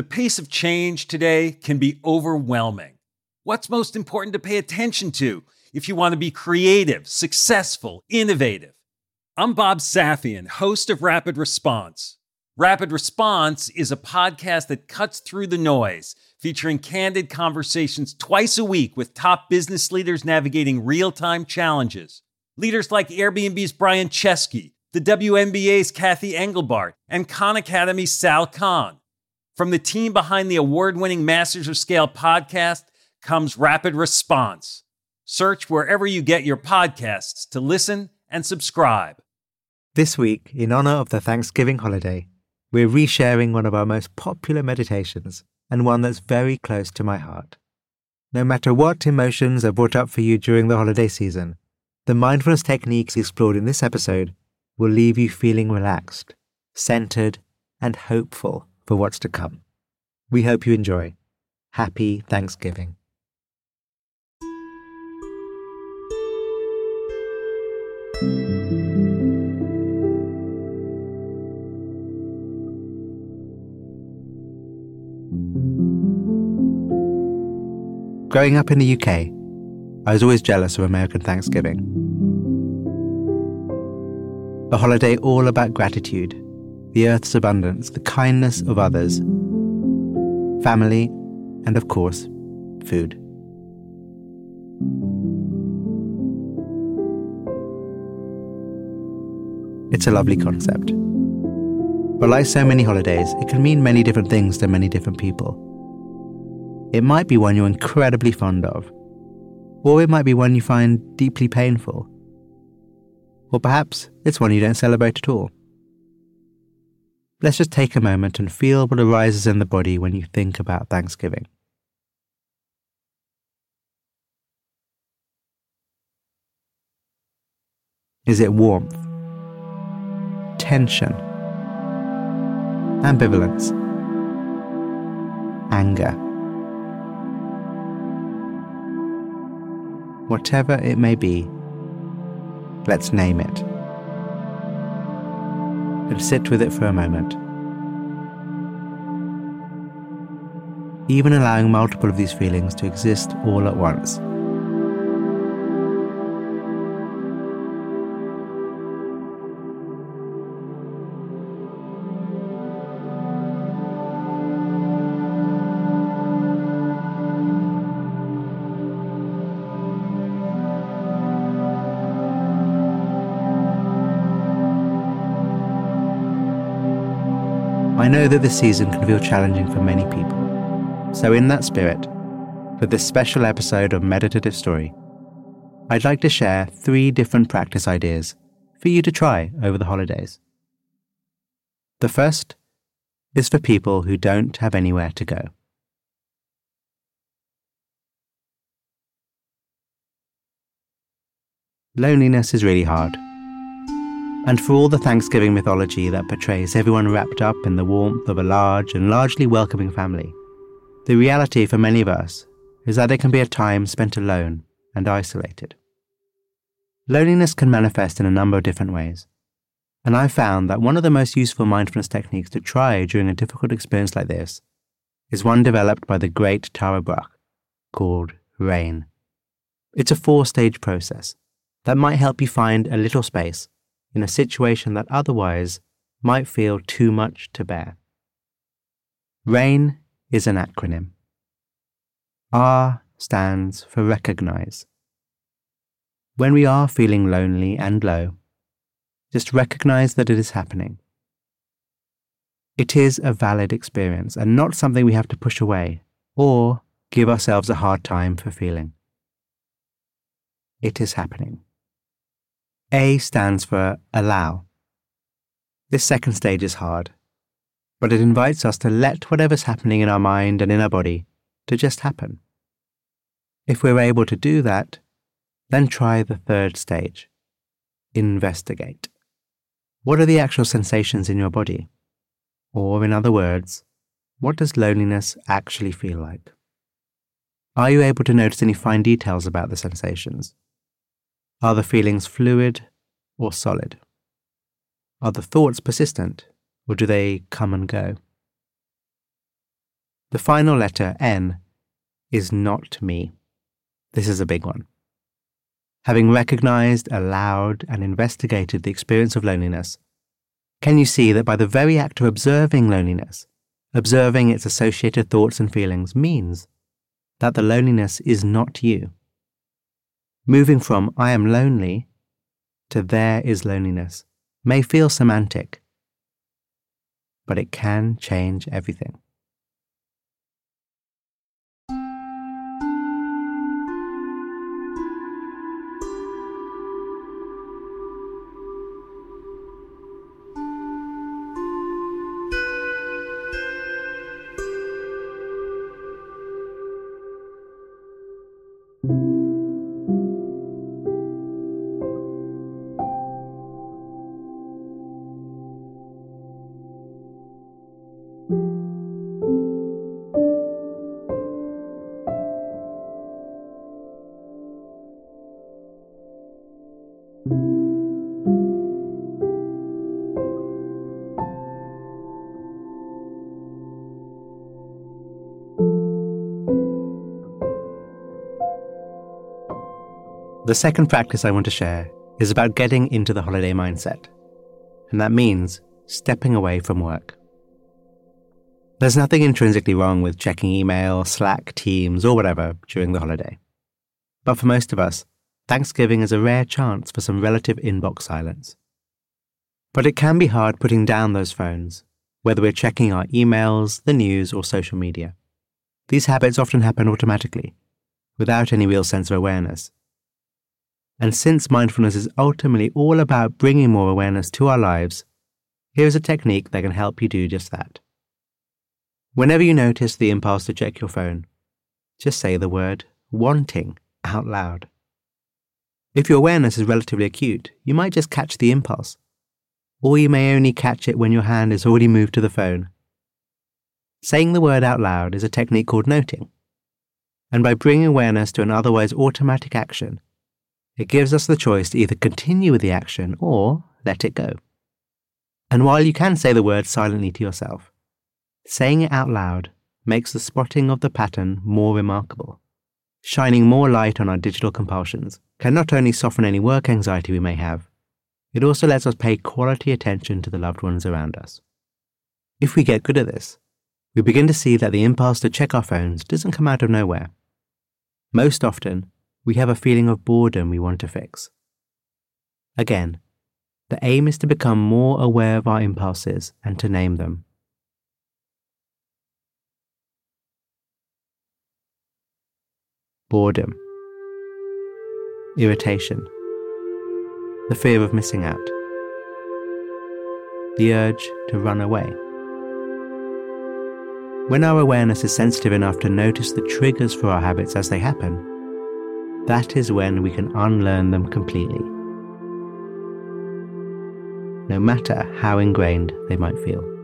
The pace of change today can be overwhelming. What's most important to pay attention to if you want to be creative, successful, innovative? I'm Bob Safian, host of Rapid Response. Rapid Response is a podcast that cuts through the noise, featuring candid conversations twice a week with top business leaders navigating real time challenges. Leaders like Airbnb's Brian Chesky, the WNBA's Cathy Engelbert, and Khan Academy's Sal Khan. From the team behind the award winning Masters of Scale podcast comes Rapid Response. Search wherever you get your podcasts to listen and subscribe. This week, in honor of the Thanksgiving holiday, we're resharing one of our most popular meditations and one that's very close to my heart. No matter what emotions are brought up for you during the holiday season, the mindfulness techniques explored in this episode will leave you feeling relaxed, centered, and hopeful for what's to come. We hope you enjoy. Happy Thanksgiving. Growing up in the UK, I was always jealous of American Thanksgiving. A holiday all about gratitude, the earth's abundance, the kindness of others, family, and of course, food. It's a lovely concept. But like so many holidays, it can mean many different things to many different people. It might be one you're incredibly fond of, or it might be one you find deeply painful. Or perhaps it's one you don't celebrate at all. Let's just take a moment and feel what arises in the body when you think about Thanksgiving. Is it warmth? Tension? Ambivalence? Anger? whatever it may be, let's name it. And sit with it for a moment. Even allowing multiple of these feelings to exist all at once. Know that this season can feel challenging for many people. So, in that spirit, for this special episode of Meditative Story, I'd like to share three different practice ideas for you to try over the holidays. The first is for people who don't have anywhere to go. Loneliness is really hard and for all the Thanksgiving mythology that portrays everyone wrapped up in the warmth of a large and largely welcoming family. The reality for many of us is that there can be a time spent alone and isolated. Loneliness can manifest in a number of different ways, and I've found that one of the most useful mindfulness techniques to try during a difficult experience like this is one developed by the great Tara Brach called RAIN. It's a four stage process that might help you find a little space in a situation that otherwise might feel too much to bear. RAIN is an acronym. R stands for recognize. When we are feeling lonely and low, just recognize that it is happening. It is a valid experience and not something we have to push away or give ourselves a hard time for feeling. It is happening. A stands for allow. This second stage is hard, but it invites us to let whatever's happening in our mind and in our body to just happen. If we're able to do that, then try the third stage investigate. What are the actual sensations in your body? Or, in other words, what does loneliness actually feel like? Are you able to notice any fine details about the sensations? Are the feelings fluid or solid? Are the thoughts persistent or do they come and go? The final letter, N, is not me. This is a big one. Having recognized, allowed, and investigated the experience of loneliness, can you see that by the very act of observing loneliness, observing its associated thoughts and feelings means that the loneliness is not you? Moving from I am lonely to there is loneliness may feel semantic, but it can change everything. The second practice I want to share is about getting into the holiday mindset, and that means stepping away from work. There's nothing intrinsically wrong with checking email, Slack, Teams, or whatever during the holiday. But for most of us, Thanksgiving is a rare chance for some relative inbox silence. But it can be hard putting down those phones, whether we're checking our emails, the news, or social media. These habits often happen automatically, without any real sense of awareness. And since mindfulness is ultimately all about bringing more awareness to our lives, here's a technique that can help you do just that. Whenever you notice the impulse to check your phone, just say the word wanting out loud. If your awareness is relatively acute, you might just catch the impulse, or you may only catch it when your hand is already moved to the phone. Saying the word out loud is a technique called noting, and by bringing awareness to an otherwise automatic action, it gives us the choice to either continue with the action or let it go. And while you can say the word silently to yourself, saying it out loud makes the spotting of the pattern more remarkable. Shining more light on our digital compulsions can not only soften any work anxiety we may have, it also lets us pay quality attention to the loved ones around us. If we get good at this, we begin to see that the impulse to check our phones doesn't come out of nowhere. Most often, we have a feeling of boredom we want to fix. Again, the aim is to become more aware of our impulses and to name them. Boredom, irritation, the fear of missing out, the urge to run away. When our awareness is sensitive enough to notice the triggers for our habits as they happen, that is when we can unlearn them completely, no matter how ingrained they might feel.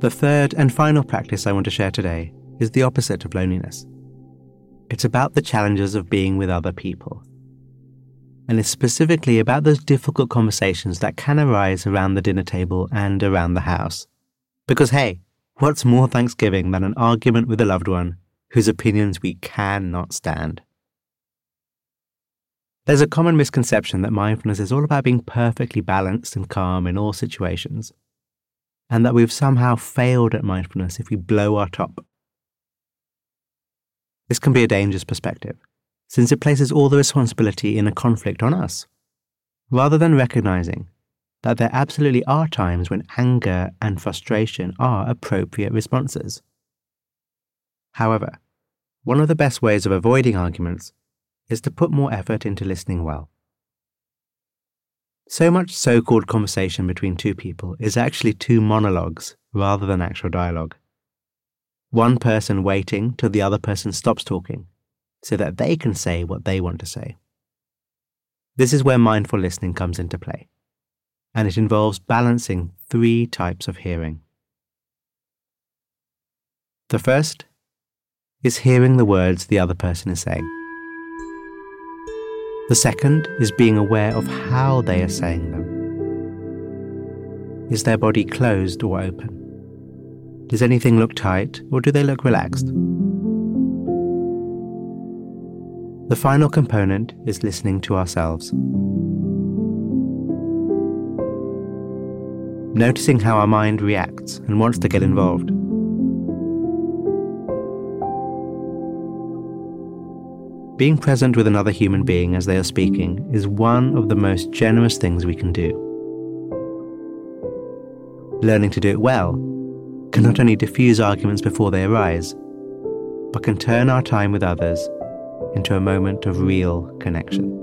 The third and final practice I want to share today is the opposite of loneliness. It's about the challenges of being with other people. And it's specifically about those difficult conversations that can arise around the dinner table and around the house. Because hey, what's more Thanksgiving than an argument with a loved one whose opinions we cannot stand? There's a common misconception that mindfulness is all about being perfectly balanced and calm in all situations and that we've somehow failed at mindfulness if we blow our top. This can be a dangerous perspective, since it places all the responsibility in a conflict on us, rather than recognizing that there absolutely are times when anger and frustration are appropriate responses. However, one of the best ways of avoiding arguments is to put more effort into listening well. So much so called conversation between two people is actually two monologues rather than actual dialogue. One person waiting till the other person stops talking so that they can say what they want to say. This is where mindful listening comes into play, and it involves balancing three types of hearing. The first is hearing the words the other person is saying. The second is being aware of how they are saying them. Is their body closed or open? Does anything look tight or do they look relaxed? The final component is listening to ourselves. Noticing how our mind reacts and wants to get involved. Being present with another human being as they are speaking is one of the most generous things we can do. Learning to do it well can not only diffuse arguments before they arise, but can turn our time with others into a moment of real connection.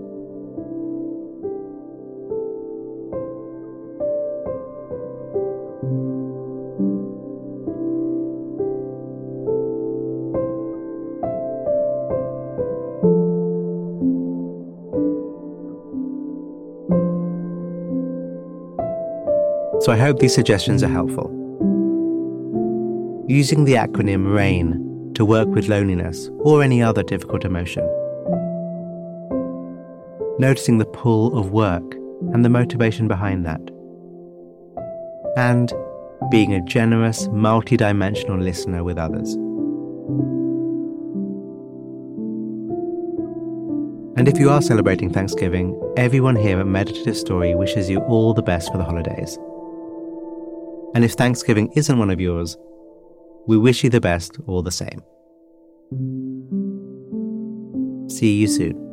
So I hope these suggestions are helpful. Using the acronym RAIN to work with loneliness or any other difficult emotion. Noticing the pull of work and the motivation behind that. And being a generous, multidimensional listener with others. And if you are celebrating Thanksgiving, everyone here at Meditative Story wishes you all the best for the holidays. And if Thanksgiving isn't one of yours, we wish you the best all the same. See you soon.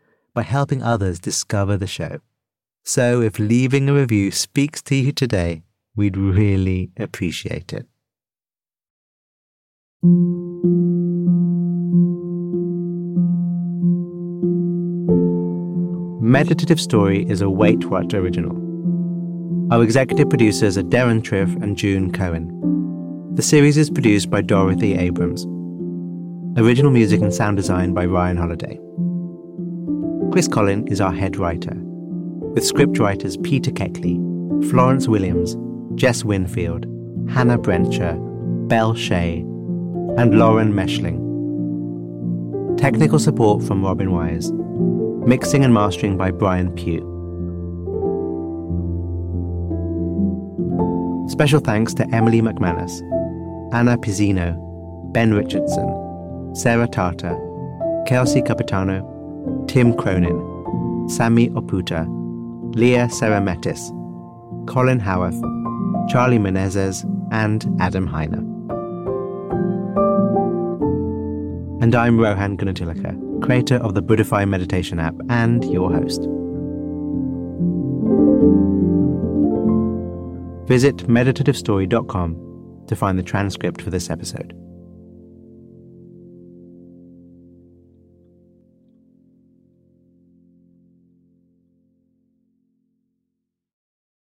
by helping others discover the show. So if leaving a review speaks to you today, we'd really appreciate it. Meditative Story is a Wait What original. Our executive producers are Deron Triff and June Cohen. The series is produced by Dorothy Abrams. Original music and sound design by Ryan Holladay. Chris Collin is our head writer, with scriptwriters Peter Keckley, Florence Williams, Jess Winfield, Hannah Brencher, Belle Shea, and Lauren Meshling. Technical support from Robin Wise. Mixing and mastering by Brian Pugh. Special thanks to Emily McManus, Anna Pizzino, Ben Richardson, Sarah Tata, Kelsey Capitano, Tim Cronin, Sammy Oputa, Leah Serametis, Colin Howarth, Charlie Menezes, and Adam Heiner. And I'm Rohan Gunatillake, creator of the Buddhify meditation app and your host. Visit meditativestory.com to find the transcript for this episode.